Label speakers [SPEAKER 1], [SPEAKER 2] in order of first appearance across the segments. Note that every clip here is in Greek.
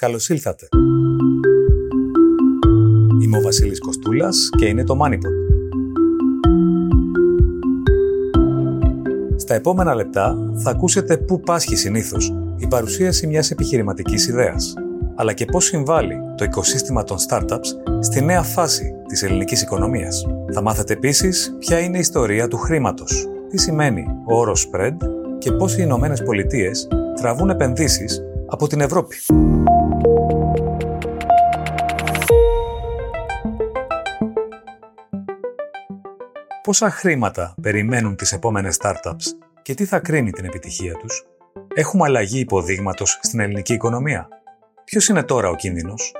[SPEAKER 1] Καλώς ήλθατε. Είμαι ο Βασίλης Κοστούλας και είναι το MoneyPod. Στα επόμενα λεπτά θα ακούσετε πού πάσχει συνήθως η παρουσίαση μιας επιχειρηματικής ιδέας, αλλά και πώς συμβάλλει το οικοσύστημα των startups στη νέα φάση της ελληνικής οικονομίας. Θα μάθετε επίσης ποια είναι η ιστορία του χρήματος, τι σημαίνει ο όρος spread και πώς οι Ηνωμένες Πολιτείες τραβούν επενδύσεις από την Ευρώπη. Πόσα χρήματα περιμένουν τις επόμενες startups και τι θα κρίνει την επιτυχία τους; Έχουμε αλλαγή υποδείγματος στην ελληνική οικονομία; Ποιος είναι τώρα ο κίνδυνος;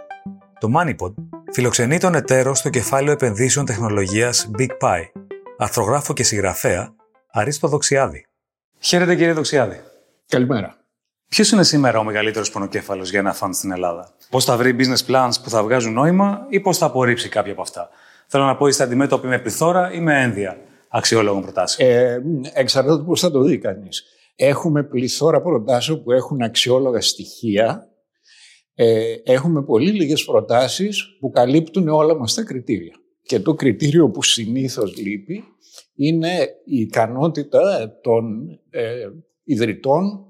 [SPEAKER 1] Το MoneyPod φιλοξενεί τον εταίρο στο κεφάλαιο επενδύσεων τεχνολογίας Big Pie, αρθρογράφο και συγγραφέα Αρίστο Δοξιάδη. Χαίρετε κύριε Δοξιάδη.
[SPEAKER 2] Καλημέρα.
[SPEAKER 1] Ποιος είναι σήμερα ο μεγαλύτερος πονοκέφαλος για ένα φαντ στην Ελλάδα, Πώς θα βρει business plans που θα βγάζουν νόημα ή πώς θα απορρίψει κάποια από αυτά; Θέλω να πω, είστε αντιμέτωποι με πληθώρα ή με ένδια αξιόλογων προτάσεων;
[SPEAKER 2] Ε, εξαρτάται πώς θα το δει κανείς. Έχουμε πληθώρα προτάσεων που έχουν αξιόλογα στοιχεία. Ε, έχουμε πολύ λίγες προτάσεις που καλύπτουν όλα μας τα κριτήρια. Και το κριτήριο που συνήθως λείπει είναι η ικανότητα των ε, ιδρυτών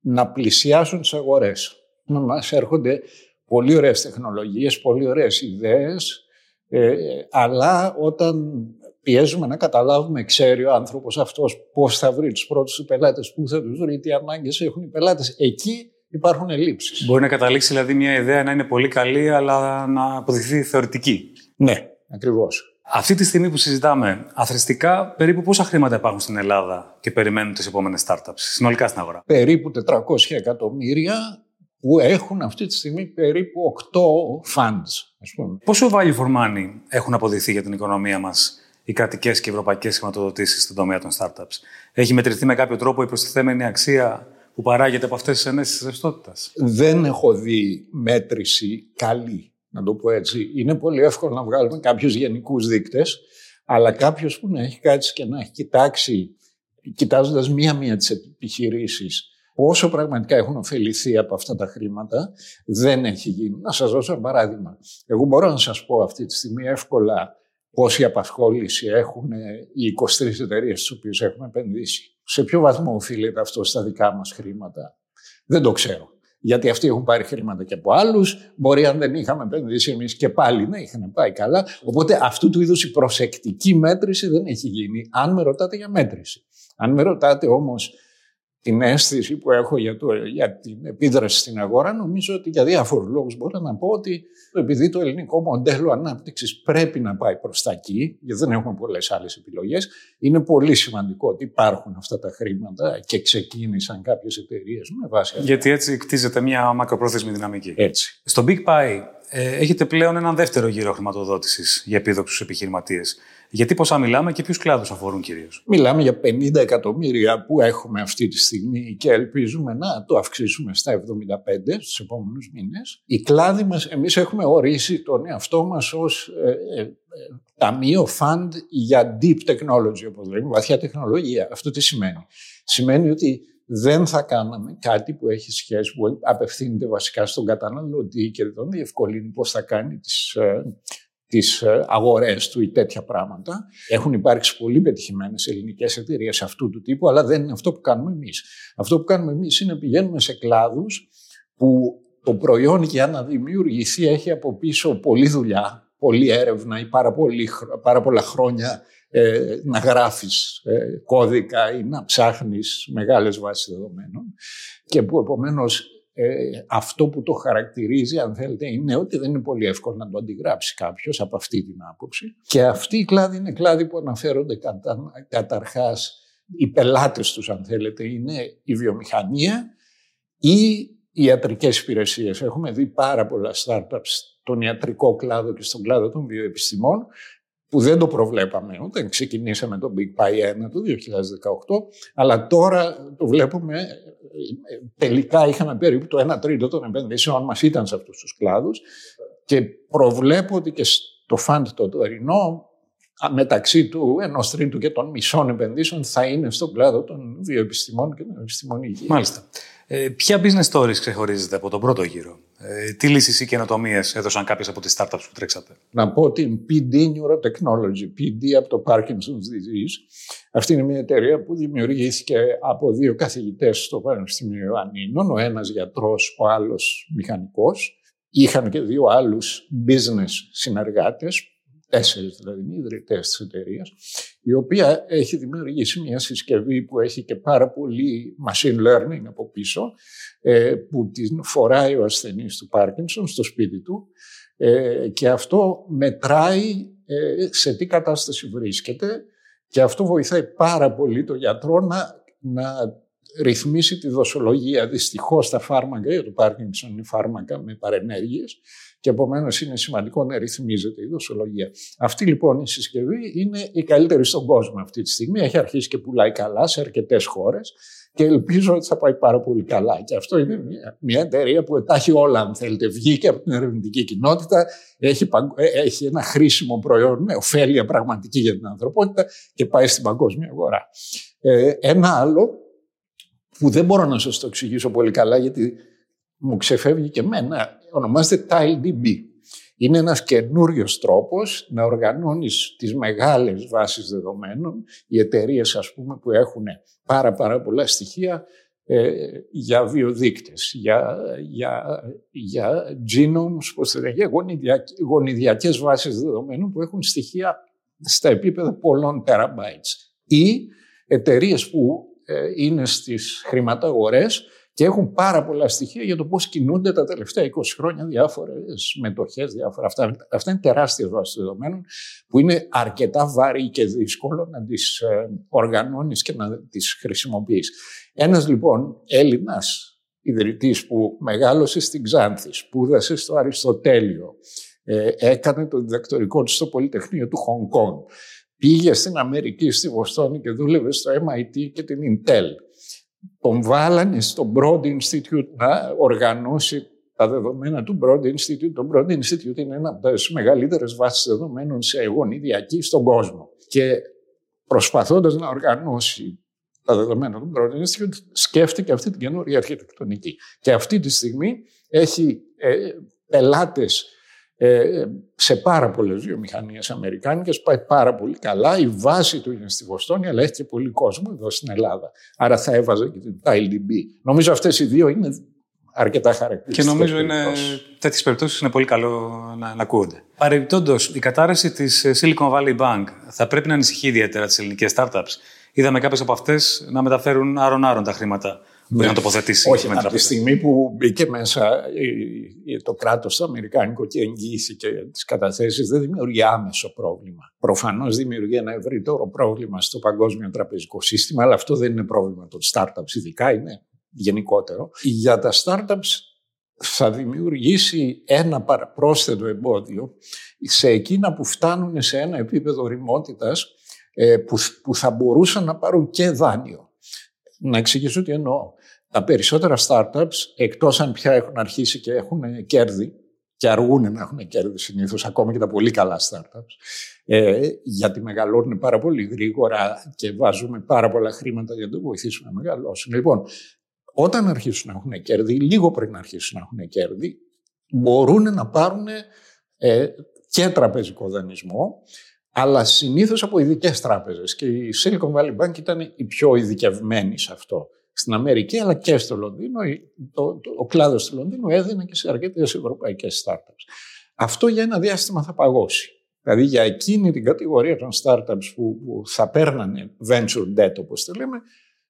[SPEAKER 2] να πλησιάσουν τις αγορές. Να μας έρχονται πολύ ωραίες τεχνολογίες, πολύ ωραίες ιδέες, ε, αλλά όταν πιέζουμε να καταλάβουμε, ξέρει ο άνθρωπος αυτός πώς θα βρει τους πρώτους πελάτες, πού θα τους βρει, τι ανάγκες έχουν οι πελάτες. Εκεί υπάρχουν ελλείψεις.
[SPEAKER 1] Μπορεί να καταλήξει δηλαδή μια ιδέα να είναι πολύ καλή, αλλά να αποδειχθεί θεωρητική.
[SPEAKER 2] Ναι, ακριβώς.
[SPEAKER 1] Αυτή τη στιγμή που συζητάμε, αθρηστικά, περίπου πόσα χρήματα υπάρχουν στην Ελλάδα και περιμένουν τις επόμενες startups συνολικά στην αγορά;
[SPEAKER 2] Περίπου 400 εκατομμύρια που έχουν αυτή τη στιγμή περίπου 8 funds. Ας πούμε.
[SPEAKER 1] Πόσο value for money έχουν αποδειχθεί για την οικονομία μας οι κρατικές και ευρωπαϊκές χρηματοδοτήσεις στον τομέα των startups; Έχει μετρηθεί με κάποιο τρόπο η προστιθέμενη αξία που παράγεται από αυτές τις ενέσεις ρευστότητας;
[SPEAKER 2] Δεν έχω δει μέτρηση καλή να το πω έτσι. Είναι πολύ εύκολο να βγάλουμε κάποιους γενικούς δείκτες, αλλά κάποιος που να έχει κάτσει και να έχει κοιτάξει, κοιτάζοντας μία-μία τις επιχειρήσεις, πόσο πραγματικά έχουν ωφεληθεί από αυτά τα χρήματα, δεν έχει γίνει. Να σας δώσω ένα παράδειγμα. Εγώ μπορώ να σας πω αυτή τη στιγμή εύκολα πόση απασχόληση έχουν οι 23 εταιρείες στις οποίες έχουμε επενδύσει. Σε ποιο βαθμό οφείλεται αυτό στα δικά μας χρήματα; Δεν το ξέρω γιατί αυτοί έχουν πάρει χρήματα και από άλλους. Μπορεί αν δεν είχαμε επενδύσει εμείς και πάλι να είχαν πάει καλά. Οπότε αυτού του είδους η προσεκτική μέτρηση δεν έχει γίνει, αν με ρωτάτε για μέτρηση. Αν με ρωτάτε όμως την αίσθηση που έχω για, το, για την επίδραση στην αγορά, νομίζω ότι για διάφορους λόγους μπορώ να πω ότι επειδή το ελληνικό μοντέλο ανάπτυξης πρέπει να πάει προς τα εκεί, γιατί δεν έχουμε πολλές άλλες επιλογές, είναι πολύ σημαντικό ότι υπάρχουν αυτά τα χρήματα και ξεκίνησαν κάποιες εταιρείες με βάση
[SPEAKER 1] αυτά. Γιατί έτσι κτίζεται μια μακροπρόθεσμη δυναμική.
[SPEAKER 2] Έτσι.
[SPEAKER 1] Στο Big Pie ε, έχετε πλέον έναν δεύτερο γύρο χρηματοδότησης για επίδοξους επιχειρηματίες. Γιατί πόσα μιλάμε και ποιους κλάδους αφορούν κυρίως;
[SPEAKER 2] Μιλάμε για 50 εκατομμύρια που έχουμε αυτή τη στιγμή και ελπίζουμε να το αυξήσουμε στα 75 στους επόμενους μήνες. Οι κλάδοι μας, εμείς έχουμε ορίσει τον εαυτό μας ως ε, ε, ε, ταμείο fund για deep technology, όπως λέμε, βαθιά τεχνολογία. Αυτό τι σημαίνει; Σημαίνει ότι δεν θα κάναμε κάτι που έχει σχέση, που απευθύνεται βασικά στον καταναλωτή και τον διευκολύνει πώς θα κάνει τις, ε, τις ε, αγορές του ή τέτοια πράγματα. Έχουν υπάρξει πολύ πετυχημένες ελληνικές εταιρείες αυτού του τύπου, αλλά δεν είναι αυτό που κάνουμε εμείς. Αυτό που κάνουμε εμείς είναι πηγαίνουμε σε κλάδους που το προϊόν για να δημιουργηθεί έχει από πίσω πολλή δουλειά, πολλή έρευνα ή πάρα, πολύ, πάρα πολλά χρόνια ε, να γράφεις ε, κώδικα ή να ψάχνεις μεγάλες βάσεις δεδομένων και που επομένως ε, αυτό που το χαρακτηρίζει, αν θέλετε, είναι ότι δεν είναι πολύ εύκολο να το αντιγράψει κάποιος από αυτή την άποψη. Και αυτή η κλάδη είναι κλάδη που αναφέρονται κατα, καταρχάς οι πελάτες τους, αν θέλετε, είναι η βιομηχανία ή οι ιατρικές υπηρεσίες. Έχουμε δει πάρα πολλά startups στον ιατρικό κλάδο και στον κλάδο των βιοεπιστημών που δεν το προβλέπαμε όταν ξεκινήσαμε το Big Pie 1 το 2018, αλλά τώρα το βλέπουμε, τελικά είχαμε περίπου το 1 τρίτο των επενδύσεων μας ήταν σε αυτούς τους κλάδους και προβλέπω ότι και στο φαντ το τωρινό μεταξύ του ενός τρίτου και των μισών επενδύσεων θα είναι στον κλάδο των βιοεπιστημών και των επιστημονικών.
[SPEAKER 1] Μάλιστα. Ε, ποια business stories ξεχωρίζεται από τον πρώτο γύρο, ε, τι λύσεις ή καινοτομίες έδωσαν κάποιες από τις startups που τρέξατε;
[SPEAKER 2] Να πω την PD Neurotechnology, PD από το Parkinson's Disease. Αυτή είναι μια εταιρεία που δημιουργήθηκε από δύο καθηγητές στο Πανεπιστήμιο Ιωαννίνων, ο ένας γιατρός, ο άλλος μηχανικός. Είχαν και δύο άλλους business συνεργάτες, τέσσερις δηλαδή ιδρυτές της εταιρείας, η οποία έχει δημιουργήσει μια συσκευή που έχει και πάρα πολύ machine learning από πίσω, ε, που την φοράει ο ασθενής του Πάρκινσον στο σπίτι του ε, και αυτό μετράει ε, σε τι κατάσταση βρίσκεται και αυτό βοηθάει πάρα πολύ το γιατρό να, να ρυθμίσει τη δοσολογία. Δυστυχώς τα φάρμακα για το Πάρκινσον είναι φάρμακα με παρενέργειες και επομένως είναι σημαντικό να ρυθμίζεται η δοσολογία. Αυτή λοιπόν η συσκευή είναι η καλύτερη στον κόσμο αυτή τη στιγμή. Έχει αρχίσει και πουλάει καλά σε αρκετές χώρες και ελπίζω ότι θα πάει πάρα πολύ καλά. Και αυτό είναι μια, μια εταιρεία που ετάχει όλα, αν θέλετε. Βγήκε από την ερευνητική κοινότητα, έχει, ε, έχει ένα χρήσιμο προϊόν με ωφέλεια πραγματική για την ανθρωπότητα και πάει στην παγκόσμια αγορά. Ε, ένα άλλο που δεν μπορώ να σας το εξηγήσω πολύ καλά γιατί μου ξεφεύγει και εμένα, ονομάζεται TileDB. Είναι ένας καινούριος τρόπος να οργανώνεις τις μεγάλες βάσεις δεδομένων, οι εταιρείες ας πούμε που έχουν πάρα πάρα πολλά στοιχεία ε, για βιοδείκτες, για, για, για genomes, πώς θα για γονιδιακές βάσεις δεδομένων που έχουν στοιχεία στα επίπεδα πολλών terabytes. Ή εταιρείες που ε, είναι στις χρηματαγορές και έχουν πάρα πολλά στοιχεία για το πώς κινούνται τα τελευταία 20 χρόνια διάφορες μετοχές, διάφορα αυτά. Αυτά είναι τεράστια βάση δεδομένων που είναι αρκετά βάρη και δύσκολο να τις ε, οργανώνεις και να τις χρησιμοποιείς. Ένας λοιπόν Έλληνας ιδρυτής που μεγάλωσε στην Ξάνθης, σπούδασε στο Αριστοτέλειο, ε, έκανε το διδακτορικό του στο Πολυτεχνείο του Χονγκ Κόνγκ, πήγε στην Αμερική, στη Βοστόνη και δούλευε στο MIT και την Intel τον βάλανε στο Broad Institute να οργανώσει τα δεδομένα του Broad Institute. Το Broad Institute είναι ένα από τις μεγαλύτερες βάσεις δεδομένων σε γονιδιακή στον κόσμο. Και προσπαθώντας να οργανώσει τα δεδομένα του Broad Institute, σκέφτηκε αυτή την καινούργια αρχιτεκτονική. Και αυτή τη στιγμή έχει ε, πελάτες ε, σε πάρα πολλές βιομηχανίες Αμερικάνικες. Πάει πάρα πολύ καλά. Η βάση του είναι στη Βοστόνη, αλλά έχει και πολύ κόσμο εδώ στην Ελλάδα. Άρα θα έβαζε και την ILDB. Νομίζω αυτές οι δύο είναι αρκετά χαρακτηριστικές.
[SPEAKER 1] Και νομίζω είναι τέτοιες περιπτώσεις είναι πολύ καλό να, να ακούγονται. Παρεμπιπτόντως, η κατάρρευση της Silicon Valley Bank θα πρέπει να ανησυχεί ιδιαίτερα τις ελληνικές startups. Είδαμε κάποιες από αυτές να μεταφέρουν άρον-άρον τα χρήματα ναι. να τοποθετήσει.
[SPEAKER 2] Όχι, από τη στιγμή που μπήκε μέσα το κράτος το Αμερικάνικο και εγγύησε τις καταθέσεις, δεν δημιουργεί άμεσο πρόβλημα. Προφανώς δημιουργεί ένα ευρύτερο πρόβλημα στο παγκόσμιο τραπεζικό σύστημα, αλλά αυτό δεν είναι πρόβλημα των startups, ειδικά είναι γενικότερο. Για τα startups θα δημιουργήσει ένα πρόσθετο εμπόδιο σε εκείνα που φτάνουν σε ένα επίπεδο ρημότητας ε, που θα μπορούσαν να πάρουν και δάνειο. Να εξηγήσω τι εννοώ. Τα περισσότερα startups, εκτός αν πια έχουν αρχίσει και έχουν κέρδη, και αργούν να έχουν κέρδη συνήθως, ακόμα και τα πολύ καλά startups, ε, γιατί μεγαλώνουν πάρα πολύ γρήγορα και βάζουμε πάρα πολλά χρήματα για να το βοηθήσουμε να μεγαλώσουν. Λοιπόν, όταν αρχίσουν να έχουν κέρδη, λίγο πριν αρχίσουν να έχουν κέρδη, μπορούν να πάρουν ε, και τραπεζικό δανεισμό, αλλά συνήθως από ειδικές τράπεζες. Και η Silicon Valley Bank ήταν η πιο ειδικευμένη σε αυτό στην Αμερική αλλά και στο Λονδίνο. Το, το, ο κλάδος του Λονδίνου έδινε και σε αρκετές ευρωπαϊκές startups. Αυτό για ένα διάστημα θα παγώσει. Δηλαδή για εκείνη την κατηγορία των startups που, που θα παίρνανε venture debt όπως το λέμε,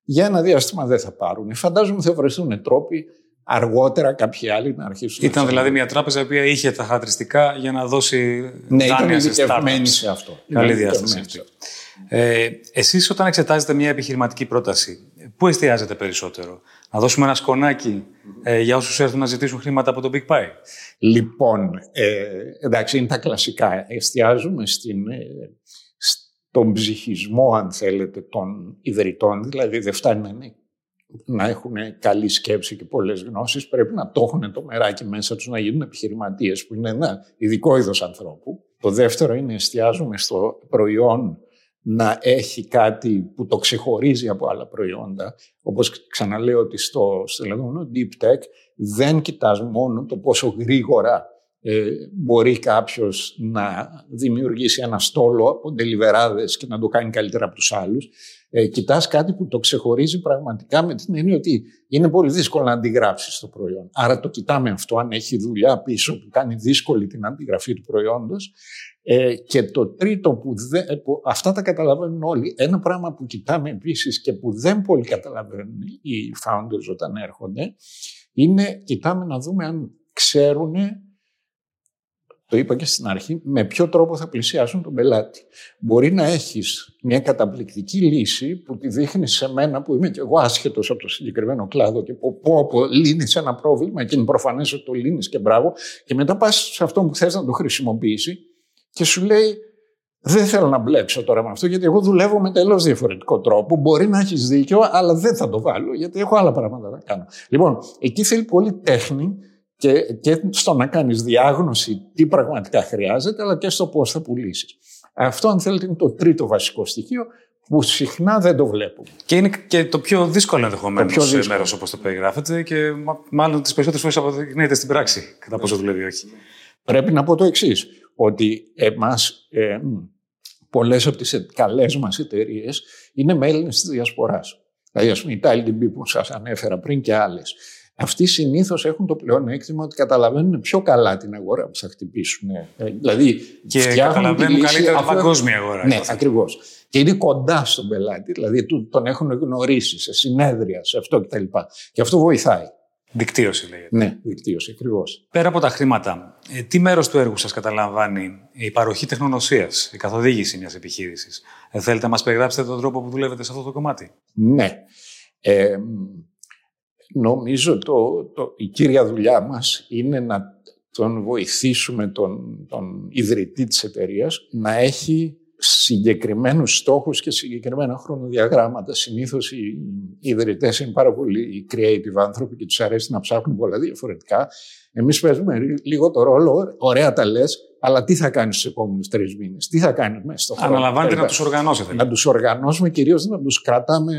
[SPEAKER 2] για ένα διάστημα δεν θα πάρουν. Φαντάζομαι θα βρεθούν τρόποι αργότερα κάποιοι άλλοι να αρχίσουν.
[SPEAKER 1] Ήταν δηλαδή μια τράπεζα που είχε τα χαρακτηριστικά για να δώσει
[SPEAKER 2] ναι, δάνεια σε startups. σε αυτό.
[SPEAKER 1] Καλή διάσταση αυτή. Ε, εσείς όταν εξετάζετε μια επιχειρηματική πρόταση, πού εστιάζετε περισσότερο; Να δώσουμε ένα σκονάκι ε, για όσους έρθουν να ζητήσουν χρήματα από το Big Pie.
[SPEAKER 2] Λοιπόν, ε, εντάξει, είναι τα κλασικά. Εστιάζουμε στην, ε, στον ψυχισμό, αν θέλετε, των ιδρυτών. Δηλαδή δεν φτάνει να, είναι, να έχουν καλή σκέψη και πολλές γνώσεις. Πρέπει να το έχουν το μεράκι μέσα τους, να γίνουν επιχειρηματίες, που είναι ένα ειδικό είδος ανθρώπου. Το δεύτερο είναι εστιάζουμε στο προϊόν να έχει κάτι που το ξεχωρίζει από άλλα προϊόντα. Όπως ξαναλέω ότι στο, στο λεγόμενο Deep Tech δεν κοιτάς μόνο το πόσο γρήγορα ε, μπορεί κάποιος να δημιουργήσει ένα στόλο από τελιβεράδες και να το κάνει καλύτερα από τους άλλους. Ε, κοιτάς κάτι που το ξεχωρίζει πραγματικά με την έννοια ότι είναι πολύ δύσκολο να αντιγράψεις το προϊόν. Άρα το κοιτάμε αυτό, αν έχει δουλειά πίσω που κάνει δύσκολη την αντιγραφή του προϊόντος. Ε, και το τρίτο που, δεν, ε, που αυτά τα καταλαβαίνουν όλοι, ένα πράγμα που κοιτάμε επίσης και που δεν πολύ καταλαβαίνουν οι founders όταν έρχονται, είναι κοιτάμε να δούμε αν ξέρουν το είπα και στην αρχή, με ποιο τρόπο θα πλησιάσουν τον πελάτη. Μπορεί να έχεις μια καταπληκτική λύση που τη δείχνεις σε μένα που είμαι και εγώ άσχετος από το συγκεκριμένο κλάδο και πω πω, πω λύνεις ένα πρόβλημα και είναι προφανές ότι το λύνεις και μπράβο και μετά πας σε αυτό που θες να το χρησιμοποιήσει και σου λέει δεν θέλω να μπλέξω τώρα με αυτό γιατί εγώ δουλεύω με τελώ διαφορετικό τρόπο. Μπορεί να έχεις δίκιο, αλλά δεν θα το βάλω γιατί έχω άλλα πράγματα να κάνω. Λοιπόν, εκεί θέλει πολύ τέχνη και, και στο να κάνεις διάγνωση τι πραγματικά χρειάζεται, αλλά και στο πώς θα πουλήσεις. Αυτό, αν θέλετε, είναι το τρίτο βασικό στοιχείο που συχνά δεν το βλέπουμε.
[SPEAKER 1] Και είναι και το πιο δύσκολο ενδεχομένως μέρος όπως το περιγράφετε και μάλλον τις περισσότερες φορές αποδεικνύεται στην πράξη κατά πόσο δουλεύει ή όχι.
[SPEAKER 2] Πρέπει να πω το εξής, ότι εμάς ε, πολλές από τις καλές μας εταιρείες είναι με Έλληνε της Διασποράς. Δηλαδή, ας πούμε, η TileDB που σας ανέφερα πριν και άλλες αυτοί συνήθως έχουν το πλεονέκτημα ότι καταλαβαίνουν πιο καλά την αγορά που θα χτυπήσουν. Ε,
[SPEAKER 1] δηλαδή, και καταλαβαίνουν καλύτερα την παγκόσμια αγορά.
[SPEAKER 2] Ναι, ακριβώς. Και είναι κοντά στον πελάτη, δηλαδή τον έχουν γνωρίσει σε συνέδρια, σε αυτό κτλ. Και αυτό βοηθάει.
[SPEAKER 1] Δικτύωση λέγεται.
[SPEAKER 2] Ναι, δικτύωση, ακριβώς.
[SPEAKER 1] Πέρα από τα χρήματα, ε, τι μέρος του έργου σας καταλαμβάνει η παροχή τεχνονοσία, η καθοδήγηση μιας επιχείρησης; Ε, θέλετε να μας περιγράψετε τον τρόπο που δουλεύετε σε αυτό το κομμάτι;
[SPEAKER 2] Ναι. Ε, Νομίζω το, το, η κύρια δουλειά μας είναι να τον βοηθήσουμε τον, τον ιδρυτή της εταιρείας να έχει συγκεκριμένους στόχους και συγκεκριμένα χρονοδιαγράμματα. Συνήθως οι ιδρυτές είναι πάρα πολύ creative άνθρωποι και τους αρέσει να ψάχνουν πολλά διαφορετικά. Εμείς παίζουμε λίγο το ρόλο, ωραία τα λες, αλλά τι θα κάνεις στου επόμενους τρεις μήνες, τι θα κάνεις μέσα στο χρόνο.
[SPEAKER 1] Αναλαμβάνετε να τους οργανώσετε.
[SPEAKER 2] Να τους οργανώσουμε, κυρίως να τους κρατάμε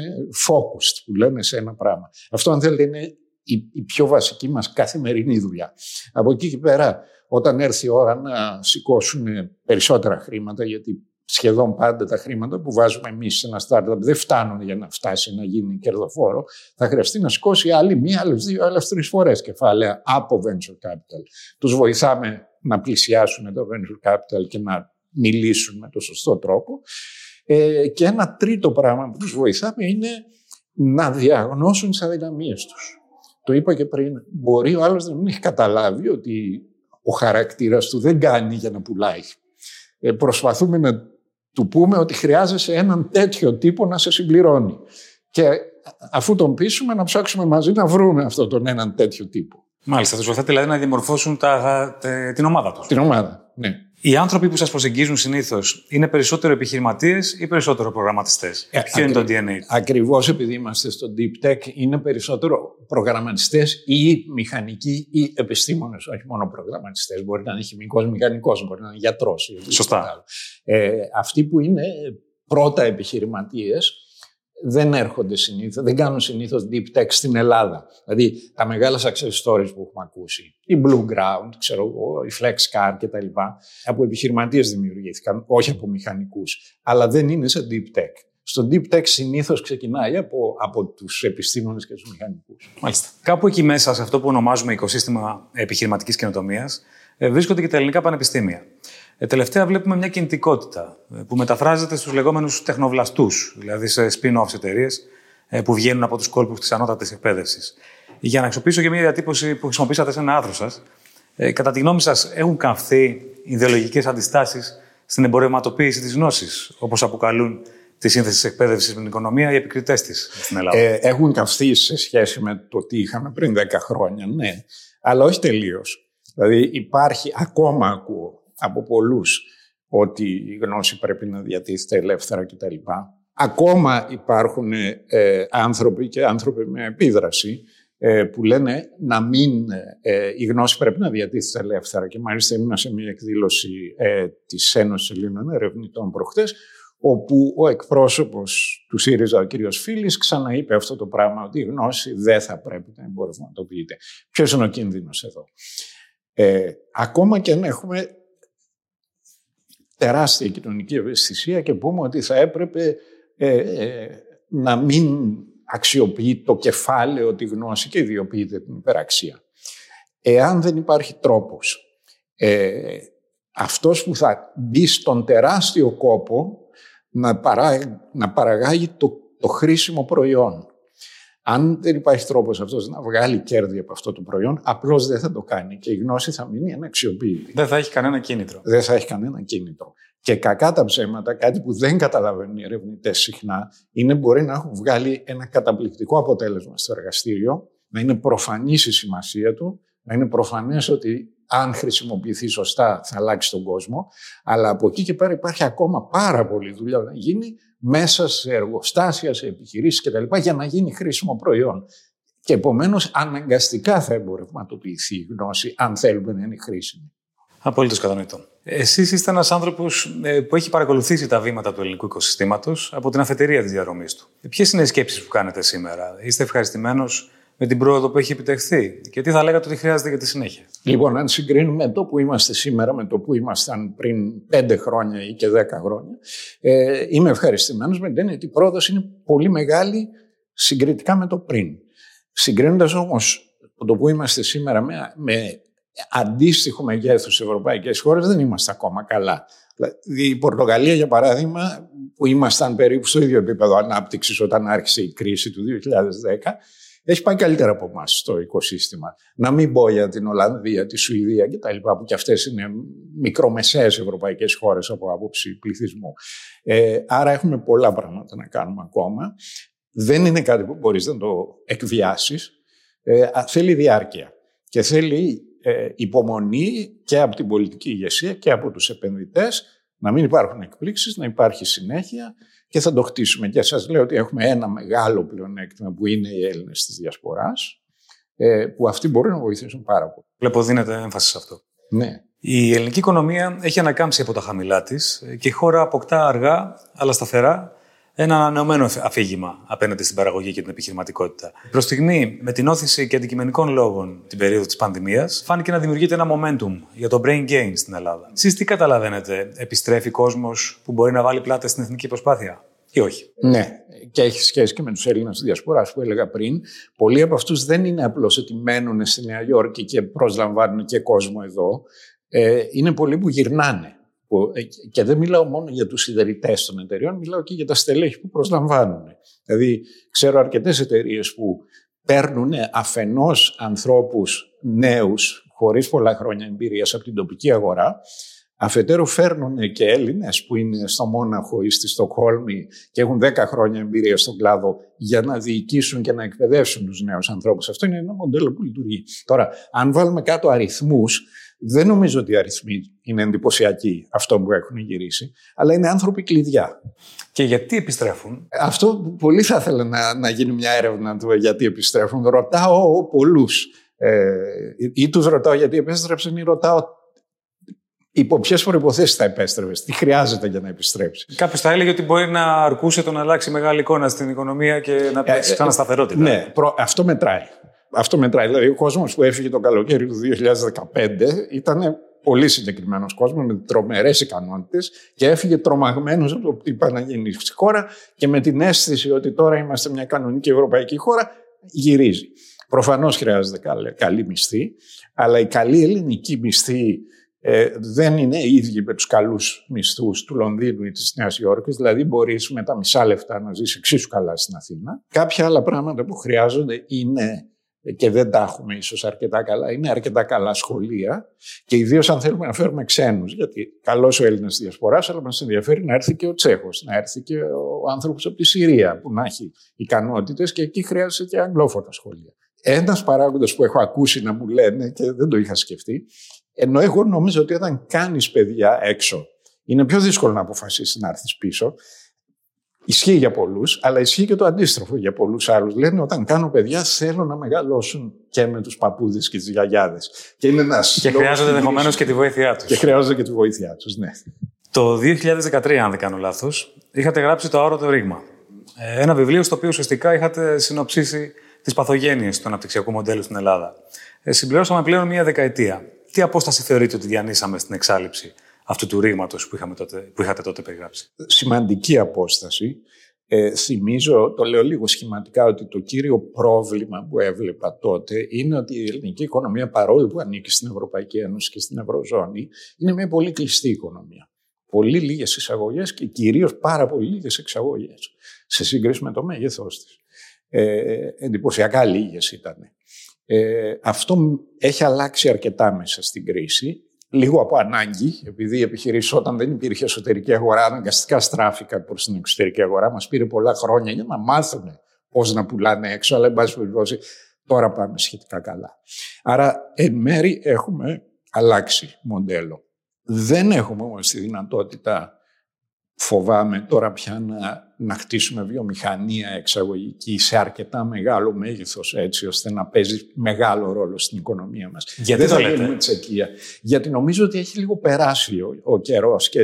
[SPEAKER 2] focused, που λέμε σε ένα πράγμα. Αυτό, αν θέλετε, είναι η, η πιο βασική μας καθημερινή δουλειά. Από εκεί και πέρα, όταν έρθει η ώρα να σηκώσουν περισσότερα χρήματα, γιατί σχεδόν πάντα τα χρήματα που βάζουμε εμείς σε ένα startup δεν φτάνουν για να φτάσει να γίνει κερδοφόρο, θα χρειαστεί να σηκώσει άλλη μία, άλλες δύο, άλλες τρεις φορές κεφάλαια από venture capital. Τους βοηθάμε να πλησιάσουν το venture capital και να μιλήσουν με το σωστό τρόπο. Ε, και ένα τρίτο πράγμα που τους βοηθάμε είναι να διαγνώσουν τις αδυναμίες τους. Το είπα και πριν, μπορεί ο άλλος να μην έχει καταλάβει ότι ο χαρακτήρας του δεν κάνει για να πουλάει. Ε, προσπαθούμε να του πούμε ότι χρειάζεσαι έναν τέτοιο τύπο να σε συμπληρώνει. Και αφού τον πείσουμε να ψάξουμε μαζί να βρούμε αυτόν τον έναν τέτοιο τύπο.
[SPEAKER 1] Μάλιστα, τους βοηθάτε δηλαδή να διαμορφώσουν τα, την ομάδα τους.
[SPEAKER 2] Την ομάδα, ναι.
[SPEAKER 1] Οι άνθρωποι που σας προσεγγίζουν συνήθως είναι περισσότερο επιχειρηματίες ή περισσότερο προγραμματιστές; Ε, Ποιο είναι το DNA.
[SPEAKER 2] Ακριβώς επειδή είμαστε στο Deep Tech, είναι περισσότερο προγραμματιστές ή μηχανικοί ή επιστήμονες, όχι μόνο προγραμματιστές. Μπορεί να είναι χημικός μηχανικός, μπορεί να είναι γιατρός.
[SPEAKER 1] Σωστά.
[SPEAKER 2] Ε, αυτοί που είναι πρώτα επιχειρηματίες δεν έρχονται συνήθως, δεν κάνουν συνήθως deep tech στην Ελλάδα. Δηλαδή τα μεγάλα success stories που έχουμε ακούσει, η Blue Ground, ξέρω εγώ, η FlexCar κτλ. Από επιχειρηματίες δημιουργήθηκαν, όχι από μηχανικούς. Αλλά δεν είναι σε deep tech. Στο deep tech συνήθως ξεκινάει από, από τους επιστήμονες και τους μηχανικούς.
[SPEAKER 1] Μάλιστα. Κάπου εκεί μέσα, σε αυτό που ονομάζουμε οικοσύστημα επιχειρηματικής καινοτομίας, ε, βρίσκονται και τα ελληνικά πανεπιστήμια. Ε, τελευταία βλέπουμε μια κινητικότητα ε, που μεταφράζεται στους λεγόμενους τεχνοβλαστούς, δηλαδή σε spin-offs εταιρείες ε, που βγαίνουν από τους κόλπους της ανώτατης εκπαίδευσης. Για να αξιοποιήσω και μια διατύπωση που χρησιμοποίησατε σε ένα άρθρο σας, ε, κατά τη γνώμη σας έχουν καυθεί ιδεολογικές αντιστάσεις στην εμπορευματοποίηση της γνώσης, όπως αποκαλούν τη σύνθεση της εκπαίδευσης με την οικονομία οι επικριτές της στην Ελλάδα;
[SPEAKER 2] Ε, έχουν καυθεί σε σχέση με το τι είχαμε πριν 10 χρόνια, ναι. Αλλά όχι τελείως. Δηλαδή υπάρχει, ακόμα ακούω, από πολλούς ότι η γνώση πρέπει να διατίθεται ελεύθερα κτλ. Ακόμα υπάρχουν ε, άνθρωποι και άνθρωποι με επίδραση ε, που λένε να μην, ε, η γνώση πρέπει να διατίθεται ελεύθερα. Και μάλιστα ήμουν σε μια εκδήλωση ε, της Ένωσης Ελλήνων Ερευνητών προχτές, όπου ο εκπρόσωπος του ΣΥΡΙΖΑ, ο κύριος Φίλης, ξαναείπε αυτό το πράγμα, ότι η γνώση δεν θα πρέπει να εμπορευματοποιείται. Ποιος είναι ο κίνδυνος εδώ; Ε, ακόμα και αν έχουμε τεράστια κοινωνική ευαισθησία και πούμε ότι θα έπρεπε ε, ε, να μην αξιοποιεί το κεφάλαιο τη γνώση και ιδιοποιείται την υπεραξία. Εάν δεν υπάρχει τρόπος ε, αυτός που θα μπει στον τεράστιο κόπο να, παρά, να παραγάγει το, το χρήσιμο προϊόν. Αν δεν υπάρχει τρόπος αυτός να βγάλει κέρδη από αυτό το προϊόν, απλώς δεν θα το κάνει και η γνώση θα μείνει αναξιοποιητή.
[SPEAKER 1] Δεν θα έχει κανένα κίνητρο.
[SPEAKER 2] Δεν θα έχει κανένα κίνητρο. Και κακά τα ψέματα, κάτι που δεν καταλαβαίνουν οι ερευνητές συχνά, είναι μπορεί να έχουν βγάλει ένα καταπληκτικό αποτέλεσμα στο εργαστήριο, να είναι προφανής η σημασία του, να είναι προφανές ότι αν χρησιμοποιηθεί σωστά θα αλλάξει τον κόσμο, αλλά από εκεί και πέρα υπάρχει ακόμα πάρα πολλή δουλειά να γίνει μέσα σε εργοστάσια, σε επιχειρήσεις κτλ. για να γίνει χρήσιμο προϊόν. Και επομένως αναγκαστικά θα εμπορευματοποιηθεί η γνώση, αν θέλουμε να είναι χρήσιμη.
[SPEAKER 1] Απολύτως κατανοητό. Εσείς είστε ένας άνθρωπος ε, που έχει παρακολουθήσει τα βήματα του ελληνικού οικοσυστήματος από την αφετηρία της διαδρομής του. Ποιες είναι οι σκέψεις που κάνετε σήμερα, Είστε ευχαριστημένος; Με την πρόοδο που έχει επιτευχθεί και τι θα λέγατε ότι χρειάζεται για τη συνέχεια;
[SPEAKER 2] Λοιπόν, αν συγκρίνουμε το που είμαστε σήμερα με το που ήμασταν πριν πέντε χρόνια ή και δέκα χρόνια, ε, είμαι ευχαριστημένος με την έννοια ότι η πρόοδος είναι πολύ μεγάλη συγκριτικά με το πριν. Συγκρίνοντας όμως το που είμαστε σήμερα με, με αντίστοιχο μεγέθους ευρωπαϊκές χώρες, δεν είμαστε ακόμα καλά. Δηλαδή, η Πορτογαλία, για παράδειγμα, που ήμασταν περίπου στο ίδιο επίπεδο ανάπτυξης όταν άρχισε η κρίση του 2010, έχει πάει καλύτερα από εμάς στο οικοσύστημα. Να μην πω για την Ολλανδία, τη Σουηδία κτλ. που και αυτές είναι μικρομεσαίες ευρωπαϊκές χώρες από άποψη πληθυσμού. Ε, άρα έχουμε πολλά πράγματα να κάνουμε ακόμα. Δεν είναι κάτι που μπορείς να το εκβιάσεις. Ε, θέλει διάρκεια και θέλει ε, υπομονή και από την πολιτική ηγεσία και από τους επενδυτές να μην υπάρχουν εκπλήξεις, να υπάρχει συνέχεια και θα το χτίσουμε. Και σας λέω ότι έχουμε ένα μεγάλο πλεονέκτημα που είναι οι Έλληνες της Διασποράς, ε, που αυτοί μπορούν να βοηθήσουν πάρα πολύ.
[SPEAKER 1] Βλέπω δίνεται έμφαση σε αυτό.
[SPEAKER 2] Ναι.
[SPEAKER 1] Η ελληνική οικονομία έχει ανακάμψει από τα χαμηλά της και η χώρα αποκτά αργά αλλά σταθερά ένα ανανεωμένο αφήγημα απέναντι στην παραγωγή και την επιχειρηματικότητα. Προς στιγμή, με την όθηση και αντικειμενικών λόγων την περίοδο της πανδημίας, φάνηκε να δημιουργείται ένα momentum για το brain gain στην Ελλάδα. Εσείς τι καταλαβαίνετε, επιστρέφει κόσμος που μπορεί να βάλει πλάτε στην εθνική προσπάθεια ή όχι;
[SPEAKER 2] Ναι, και έχει σχέση και με τους Έλληνες της Διασποράς που έλεγα πριν. Πολλοί από αυτούς δεν είναι απλώς ότι μένουν στη Νέα Υόρκη και προσλαμβάνουν και κόσμο εδώ. Ε, είναι πολλοί που γυρνάνε. Ε, και δεν μιλάω μόνο για τους ιδρυτές των εταιριών, μιλάω και για τα στελέχη που προσλαμβάνουν. Δηλαδή, ξέρω αρκετές εταιρείες που παίρνουν αφενός ανθρώπους νέους, χωρίς πολλά χρόνια εμπειρίας από την τοπική αγορά, Αφετέρου φέρνουν και Έλληνες που είναι στο Μόναχο ή στη Στοκχόλμη και έχουν 10 χρόνια εμπειρία στον κλάδο για να διοικήσουν και να εκπαιδεύσουν τους νέους ανθρώπους. Αυτό είναι ένα μοντέλο που λειτουργεί. Τώρα, αν βάλουμε κάτω αριθμούς, δεν νομίζω ότι οι αριθμοί είναι εντυπωσιακοί αυτό που έχουν γυρίσει, αλλά είναι άνθρωποι κλειδιά.
[SPEAKER 1] Και γιατί επιστρέφουν;
[SPEAKER 2] Αυτό πολύ θα ήθελα να, να γίνει μια έρευνα του γιατί επιστρέφουν. Ρωτάω πολλούς. Ε, ή τους ρωτάω γιατί επέστρεψαν ή ρωτάω υπό ποιες προποθέσει θα επέστρεφε, τι χρειάζεται για να επιστρέψεις.
[SPEAKER 1] Κάποιος θα έλεγε ότι μπορεί να αρκούσε το να αλλάξει μεγάλη εικόνα στην οικονομία και να πέσει ε, ε, σταθερότητα.
[SPEAKER 2] Ναι, αυτό μετράει αυτό μετράει. Δηλαδή, ο κόσμος που έφυγε το καλοκαίρι του 2015 ήταν πολύ συγκεκριμένος κόσμος με τρομερές ικανότητες και έφυγε τρομαγμένος από το τι πάει να γίνει στη χώρα και με την αίσθηση ότι τώρα είμαστε μια κανονική ευρωπαϊκή χώρα, γυρίζει. Προφανώς χρειάζεται καλή, καλή μισθή, αλλά η καλή ελληνική μισθή ε, δεν είναι ίδιοι με τους καλούς μισθούς του Λονδίνου ή της Νέας Υόρκης. Δηλαδή, μπορείς με τα μισά λεφτά να ζήσει εξίσου καλά στην Αθήνα. Κάποια άλλα πράγματα που χρειάζονται είναι και δεν τα έχουμε ίσως αρκετά καλά, είναι αρκετά καλά σχολεία και ιδίως αν θέλουμε να φέρουμε ξένους. Γιατί καλός ο Έλληνας της Διασποράς, αλλά μας ενδιαφέρει να έρθει και ο Τσέχος, να έρθει και ο άνθρωπος από τη Συρία που να έχει ικανότητες και εκεί χρειάζεται και αγγλόφωνα σχολεία. Ένας παράγοντας που έχω ακούσει να μου λένε και δεν το είχα σκεφτεί, ενώ εγώ νομίζω ότι όταν κάνεις παιδιά έξω, είναι πιο δύσκολο να αποφασίσεις να έρθεις πίσω. Ισχύει για πολλούς, αλλά ισχύει και το αντίστροφο για πολλούς άλλους. Λένε όταν κάνω παιδιά θέλω να μεγαλώσουν και με τους παππούδες και τις γιαγιάδες.
[SPEAKER 1] Και, είναι ένας και χρειάζονται ενδεχομένως και τη βοήθειά τους.
[SPEAKER 2] Και χρειάζονται και τη βοήθειά τους, ναι.
[SPEAKER 1] Το 2013, αν δεν κάνω λάθος, είχατε γράψει το Άρωτο Ρήγμα. Ε, ένα βιβλίο στο οποίο ουσιαστικά είχατε συνοψίσει τις παθογένειες του αναπτυξιακού μοντέλου στην Ελλάδα. Ε, συμπληρώσαμε πλέον μία δεκαετία. Τι απόσταση θεωρείτε ότι διανύσαμε στην εξάλληψη; Αυτού του ρήγματος που, που είχατε τότε περιγράψει.
[SPEAKER 2] Σημαντική απόσταση. Ε, θυμίζω, το λέω λίγο σχηματικά, ότι το κύριο πρόβλημα που έβλεπα τότε είναι ότι η ελληνική οικονομία, παρόλο που ανήκει στην Ευρωπαϊκή Ένωση και στην Ευρωζώνη, είναι μια πολύ κλειστή οικονομία. Πολύ λίγες εισαγωγές και κυρίως πάρα πολύ λίγες εξαγωγές σε σύγκριση με το μέγεθός της. Ε, εντυπωσιακά λίγες ήταν. Ε, αυτό έχει αλλάξει αρκετά μέσα στην κρίση λίγο από ανάγκη, επειδή οι επιχειρήσεις όταν δεν υπήρχε εσωτερική αγορά, αναγκαστικά στράφηκαν προς την εξωτερική αγορά. Μας πήρε πολλά χρόνια για να μάθουν πώς να πουλάνε έξω, αλλά εν πάση περιπτώσει τώρα πάμε σχετικά καλά. Άρα, εν μέρη έχουμε αλλάξει μοντέλο. Δεν έχουμε όμως τη δυνατότητα φοβάμαι τώρα πια να, να χτίσουμε βιομηχανία εξαγωγική σε αρκετά μεγάλο μέγεθος έτσι ώστε να παίζει μεγάλο ρόλο στην οικονομία μας.
[SPEAKER 1] Γιατί
[SPEAKER 2] Δεν
[SPEAKER 1] το
[SPEAKER 2] θα
[SPEAKER 1] λέτε;
[SPEAKER 2] γίνουμε τσεκία. Γιατί νομίζω ότι έχει λίγο περάσει ο, ο καιρός και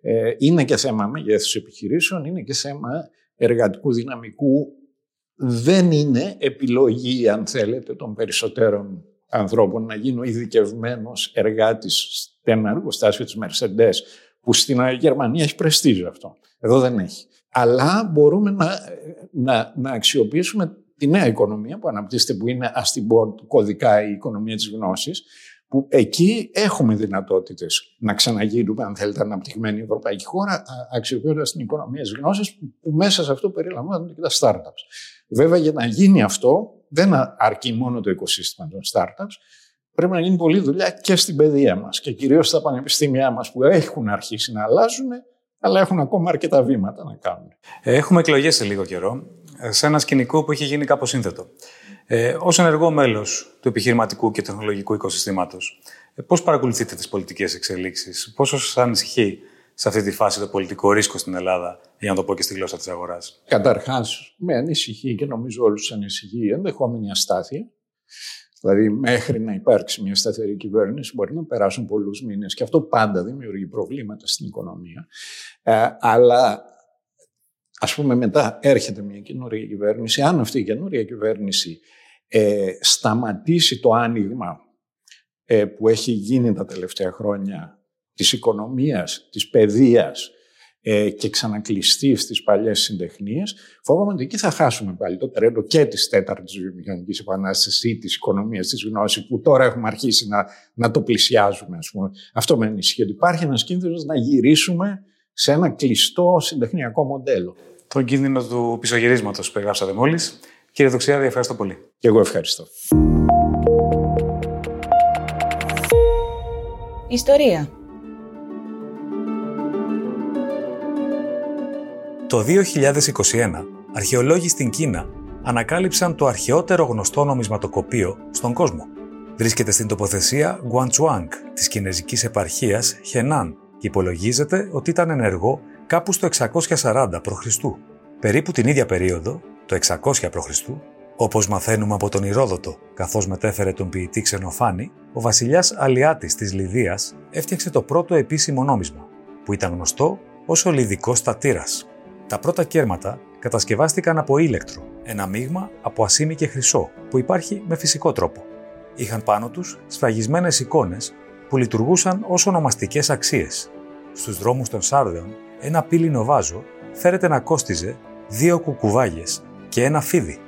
[SPEAKER 2] ε, είναι και θέμα μεγέθους επιχειρήσεων, είναι και θέμα εργατικού δυναμικού. Δεν είναι επιλογή, αν θέλετε, των περισσότερων ανθρώπων να γίνω ειδικευμένος εργάτης σε ένα εργοστάσιο της Mercedes που στην Γερμανία έχει πρεστίζ αυτό. Εδώ δεν έχει. Αλλά μπορούμε να, να, να αξιοποιήσουμε τη νέα οικονομία που αναπτύσσεται, που είναι ας την πω κωδικά η οικονομία της γνώσης, που εκεί έχουμε δυνατότητες να ξαναγίνουμε, αν θέλετε, αναπτυγμένη ευρωπαϊκή χώρα, αξιοποιώντας την οικονομία της γνώσης, που μέσα σε αυτό περιλαμβάνονται και τα startups. Βέβαια, για να γίνει αυτό, δεν αρκεί μόνο το οικοσύστημα των startups, πρέπει να γίνει πολλή δουλειά και στην παιδεία μας και κυρίως στα πανεπιστήμια μας που έχουν αρχίσει να αλλάζουν, αλλά έχουν ακόμα αρκετά βήματα να κάνουν.
[SPEAKER 1] Έχουμε εκλογές σε λίγο καιρό, σε ένα σκηνικό που έχει γίνει κάπως σύνθετο. Ε, Ω ενεργό μέλος του επιχειρηματικού και τεχνολογικού οικοσυστήματος, ε, πώς παρακολουθείτε τις πολιτικές εξελίξεις, πόσο σας ανησυχεί σε αυτή τη φάση το πολιτικό ρίσκο στην Ελλάδα, για να το πω και στη γλώσσα της αγοράς;
[SPEAKER 2] Καταρχάς, με ανησυχεί και νομίζω όλους ανησυχεί η ενδεχόμενη αστάθεια. Δηλαδή, μέχρι να υπάρξει μια σταθερή κυβέρνηση, μπορεί να περάσουν πολλούς μήνες και αυτό πάντα δημιουργεί προβλήματα στην οικονομία. Ε, αλλά, ας πούμε, μετά έρχεται μια καινούργια κυβέρνηση. Αν αυτή η καινούργια κυβέρνηση ε, σταματήσει το άνοιγμα ε, που έχει γίνει τα τελευταία χρόνια της οικονομίας, της παιδείας, ε, και ξανακλειστεί στις παλιές συντεχνίες, φοβάμαι ότι εκεί θα χάσουμε πάλι το τρένο και της τέταρτης βιομηχανικής επανάστασης ή της οικονομίας της γνώσης που τώρα έχουμε αρχίσει να, να το πλησιάζουμε. Ας πούμε. Αυτό με ανησυχεί ότι υπάρχει ένας κίνδυνος να γυρίσουμε σε ένα κλειστό συντεχνιακό μοντέλο.
[SPEAKER 1] Τον κίνδυνο του πισωγυρίσματος που περιγράψατε μόλις. Κύριε Δοξιάδη, ευχαριστώ πολύ.
[SPEAKER 2] Και εγώ ευχαριστώ.
[SPEAKER 3] Ιστορία.
[SPEAKER 1] Το 2021, αρχαιολόγοι στην Κίνα ανακάλυψαν το αρχαιότερο γνωστό νομισματοκοπείο στον κόσμο. Βρίσκεται στην τοποθεσία Guangzhuang της κινέζικης επαρχίας Henan και υπολογίζεται ότι ήταν ενεργό κάπου στο 640 π.Χ. Περίπου την ίδια περίοδο, το 600 π.Χ., όπως μαθαίνουμε από τον Ηρόδοτο, καθώς μετέφερε τον ποιητή Ξενοφάνη, ο βασιλιάς Αλιάτης της Λιδίας έφτιαξε το πρώτο επίσημο νόμισμα, που ήταν γνωστό ως ο Λιδικός Στατήρας. Τα πρώτα κέρματα κατασκευάστηκαν από ήλεκτρο, ένα μείγμα από ασήμι και χρυσό που υπάρχει με φυσικό τρόπο. Είχαν πάνω τους σφραγισμένες εικόνες που λειτουργούσαν ως ονομαστικές αξίες. Στους δρόμους των Σάρδεων, ένα πύλινο βάζο φέρεται να κόστιζε δύο κουκουβάγες και ένα φίδι.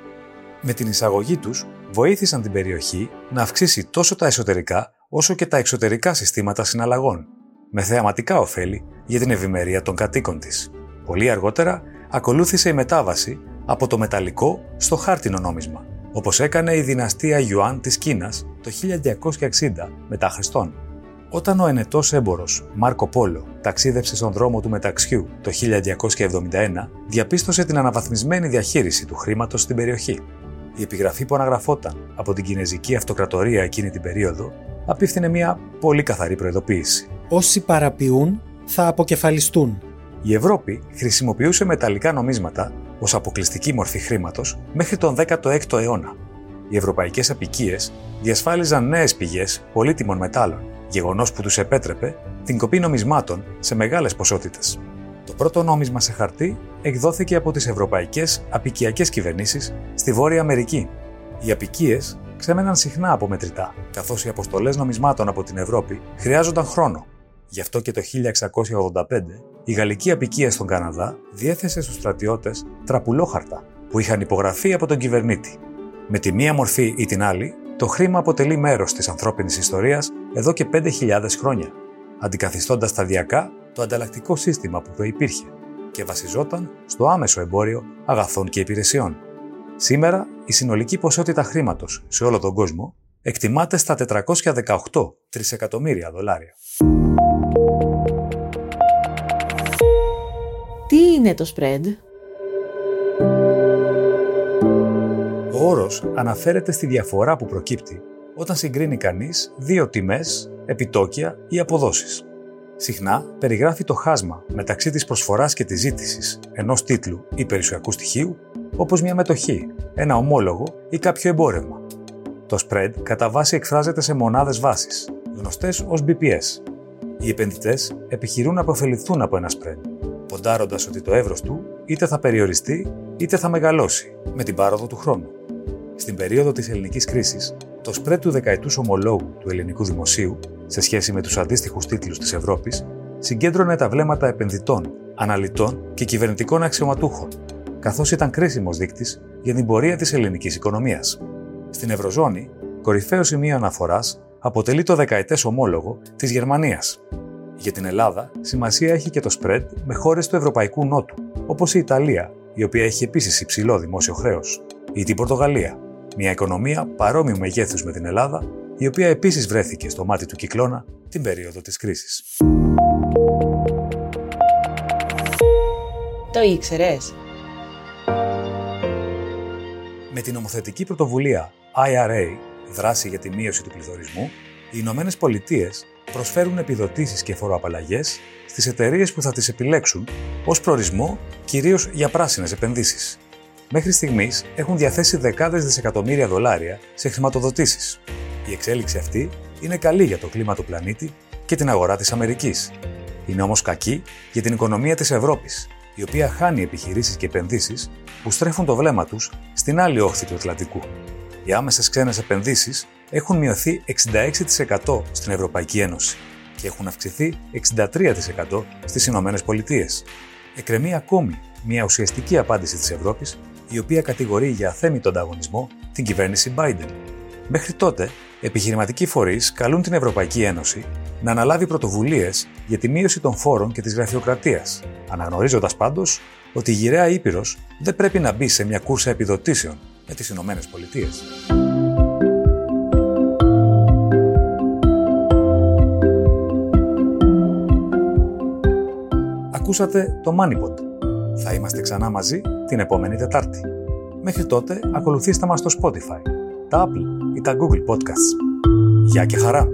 [SPEAKER 1] Με την εισαγωγή τους βοήθησαν την περιοχή να αυξήσει τόσο τα εσωτερικά όσο και τα εξωτερικά συστήματα συναλλαγών, με θεαματικά ωφέλη για την ευημερία των κατοίκων της. Πολύ αργότερα ακολούθησε η μετάβαση από το μεταλλικό στο χάρτινο νόμισμα, όπως έκανε η δυναστεία Ιουάν της Κίνας το 1260 μετά Χριστόν. Όταν ο ενετός έμπορος Μάρκο Πόλο ταξίδεψε στον δρόμο του μεταξιού το 1271, διαπίστωσε την αναβαθμισμένη διαχείριση του χρήματος στην περιοχή. Η επιγραφή που αναγραφόταν από την Κινέζικη Αυτοκρατορία εκείνη την περίοδο απίφθινε μια πολύ καθαρή προειδοποίηση.
[SPEAKER 4] Όσοι παραποιούν θα αποκεφαλιστούν.
[SPEAKER 1] Η Ευρώπη χρησιμοποιούσε μεταλλικά νομίσματα ως αποκλειστική μορφή χρήματος μέχρι τον 16ο αιώνα. Οι ευρωπαϊκές απικίες διασφάλιζαν νέες πηγές πολύτιμων μετάλλων γεγονός που τους επέτρεπε την κοπή νομισμάτων σε μεγάλες ποσότητες. Το πρώτο νόμισμα σε χαρτί εκδόθηκε από τις ευρωπαϊκές απικιακές κυβερνήσεις στη Βόρεια Αμερική. Οι απικίες ξέμεναν συχνά από μετρητά, καθώς οι αποστολές νομισμάτων από την Ευρώπη χρειάζονταν χρόνο. Γι' αυτό και το 1685 η γαλλική απικία στον Καναδά διέθεσε στους στρατιώτες τραπουλόχαρτα που είχαν υπογραφεί από τον κυβερνήτη. Με τη μία μορφή ή την άλλη, το χρήμα αποτελεί μέρος της ανθρώπινης ιστορίας εδώ και 5.000 χρόνια, αντικαθιστώντας σταδιακά το ανταλλακτικό σύστημα που προϋπήρχε και βασιζόταν στο άμεσο εμπόριο αγαθών και υπηρεσιών. Σήμερα, η συνολική ποσότητα χρήματος σε όλο τον κόσμο εκτιμάται στα 418 τρισεκατομμύρια δολάρια.
[SPEAKER 3] Τι είναι το spread?
[SPEAKER 1] Ο όρος αναφέρεται στη διαφορά που προκύπτει όταν συγκρίνει κανείς δύο τιμές, επιτόκια ή αποδόσεις. Συχνά περιγράφει το χάσμα μεταξύ της προσφοράς και της ζήτησης ενός τίτλου ή περιουσιακού στοιχείου, όπως μια μετοχή, ένα ομόλογο ή κάποιο εμπόρευμα. Το spread κατά βάση εκφράζεται σε μονάδες βάσης, γνωστές ως BPS. Οι επενδυτές επιχειρούν να αποφεληθούν από ένα spread, ποντάροντας ότι το εύρος του είτε θα περιοριστεί είτε θα μεγαλώσει με την πάροδο του χρόνου. Στην περίοδο της ελληνικής κρίσης, το spread του δεκαετούς ομολόγου του ελληνικού δημοσίου σε σχέση με τους αντίστοιχους τίτλους της Ευρώπης συγκέντρωνε τα βλέμματα επενδυτών, αναλυτών και κυβερνητικών αξιωματούχων, καθώς ήταν κρίσιμος δείκτης για την πορεία της ελληνικής οικονομίας. Στην Ευρωζώνη, κορυφαίο σημείο αναφοράς αποτελεί το δεκαετές ομόλογο της Γερμανίας. Για την Ελλάδα, σημασία έχει και το spread με χώρες του Ευρωπαϊκού Νότου, όπως η Ιταλία, η οποία έχει επίσης υψηλό δημόσιο χρέος, ή την Πορτογαλία, μια οικονομία παρόμοιου μεγέθους με την Ελλάδα, η οποία επίσης βρέθηκε στο μάτι του κυκλώνα την περίοδο της κρίσης.
[SPEAKER 3] Το ήξερες;
[SPEAKER 1] Με την νομοθετική πρωτοβουλία IRA, δράση για τη μείωση του πληθωρισμού, οι Ηνωμένες Πολιτείες προσφέρουν επιδοτήσεις και φοροαπαλλαγές στις εταιρείες που θα τις επιλέξουν ως προορισμό κυρίως για πράσινες επενδύσεις. Μέχρι στιγμής έχουν διαθέσει δεκάδες δισεκατομμύρια δολάρια σε χρηματοδοτήσεις. Η εξέλιξη αυτή είναι καλή για το κλίμα του πλανήτη και την αγορά της Αμερικής. Είναι όμως κακή για την οικονομία της Ευρώπης, η οποία χάνει επιχειρήσεις και επενδύσεις που στρέφουν το βλέμμα τους στην άλλη όχθη του Ατλαντικού. Οι άμεσες ξένες επενδύσεις έχουν μειωθεί 66% στην Ευρωπαϊκή Ένωση και έχουν αυξηθεί 63% στις Ηνωμένες Πολιτείες. Εκκρεμεί ακόμη μια ουσιαστική απάντηση της Ευρώπης, η οποία κατηγορεί για αθέμητο ανταγωνισμό την κυβέρνηση Biden. Μέχρι τότε, επιχειρηματικοί φορείς καλούν την Ευρωπαϊκή Ένωση να αναλάβει πρωτοβουλίες για τη μείωση των φόρων και της γραφειοκρατίας, αναγνωρίζοντας πάντως ότι η γυραιά Ήπειρος δεν πρέπει να μπει σε μια κούρσα επιδοτήσεων με τις Ηνωμένες Πολιτείες. Ακούσατε το MoneyPod. Θα είμαστε ξανά μαζί την επόμενη Τετάρτη. Μέχρι τότε ακολουθήστε μας στο Spotify, τα Apple ή τα Google Podcasts. Γεια και χαρά!